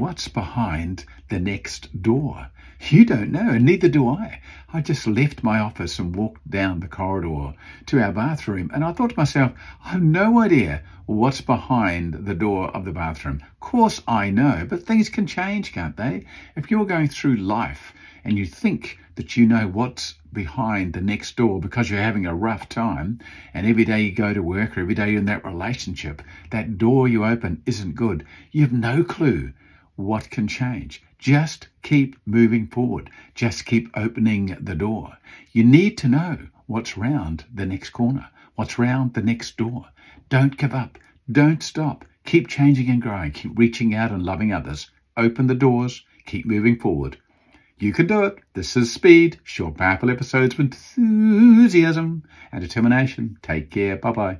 what's behind the next door? You don't know, and neither do I. I just left my office and walked down the corridor to our bathroom, and I thought to myself, I have no idea what's behind the door of the bathroom. Of course, I know, but things can change, can't they? If you're going through life and you think that you know what's behind the next door because you're having a rough time, and every day you go to work or every day you're in that relationship, that door you open isn't good, you have no clue what can change. Just keep moving forward. Just keep opening the door. You need to know what's round the next corner, what's round the next door. Don't give up. Don't stop. Keep changing and growing. Keep reaching out and loving others. Open the doors. Keep moving forward. You can do it. This is Speed. Short, powerful episodes with enthusiasm and determination. Take care. Bye bye.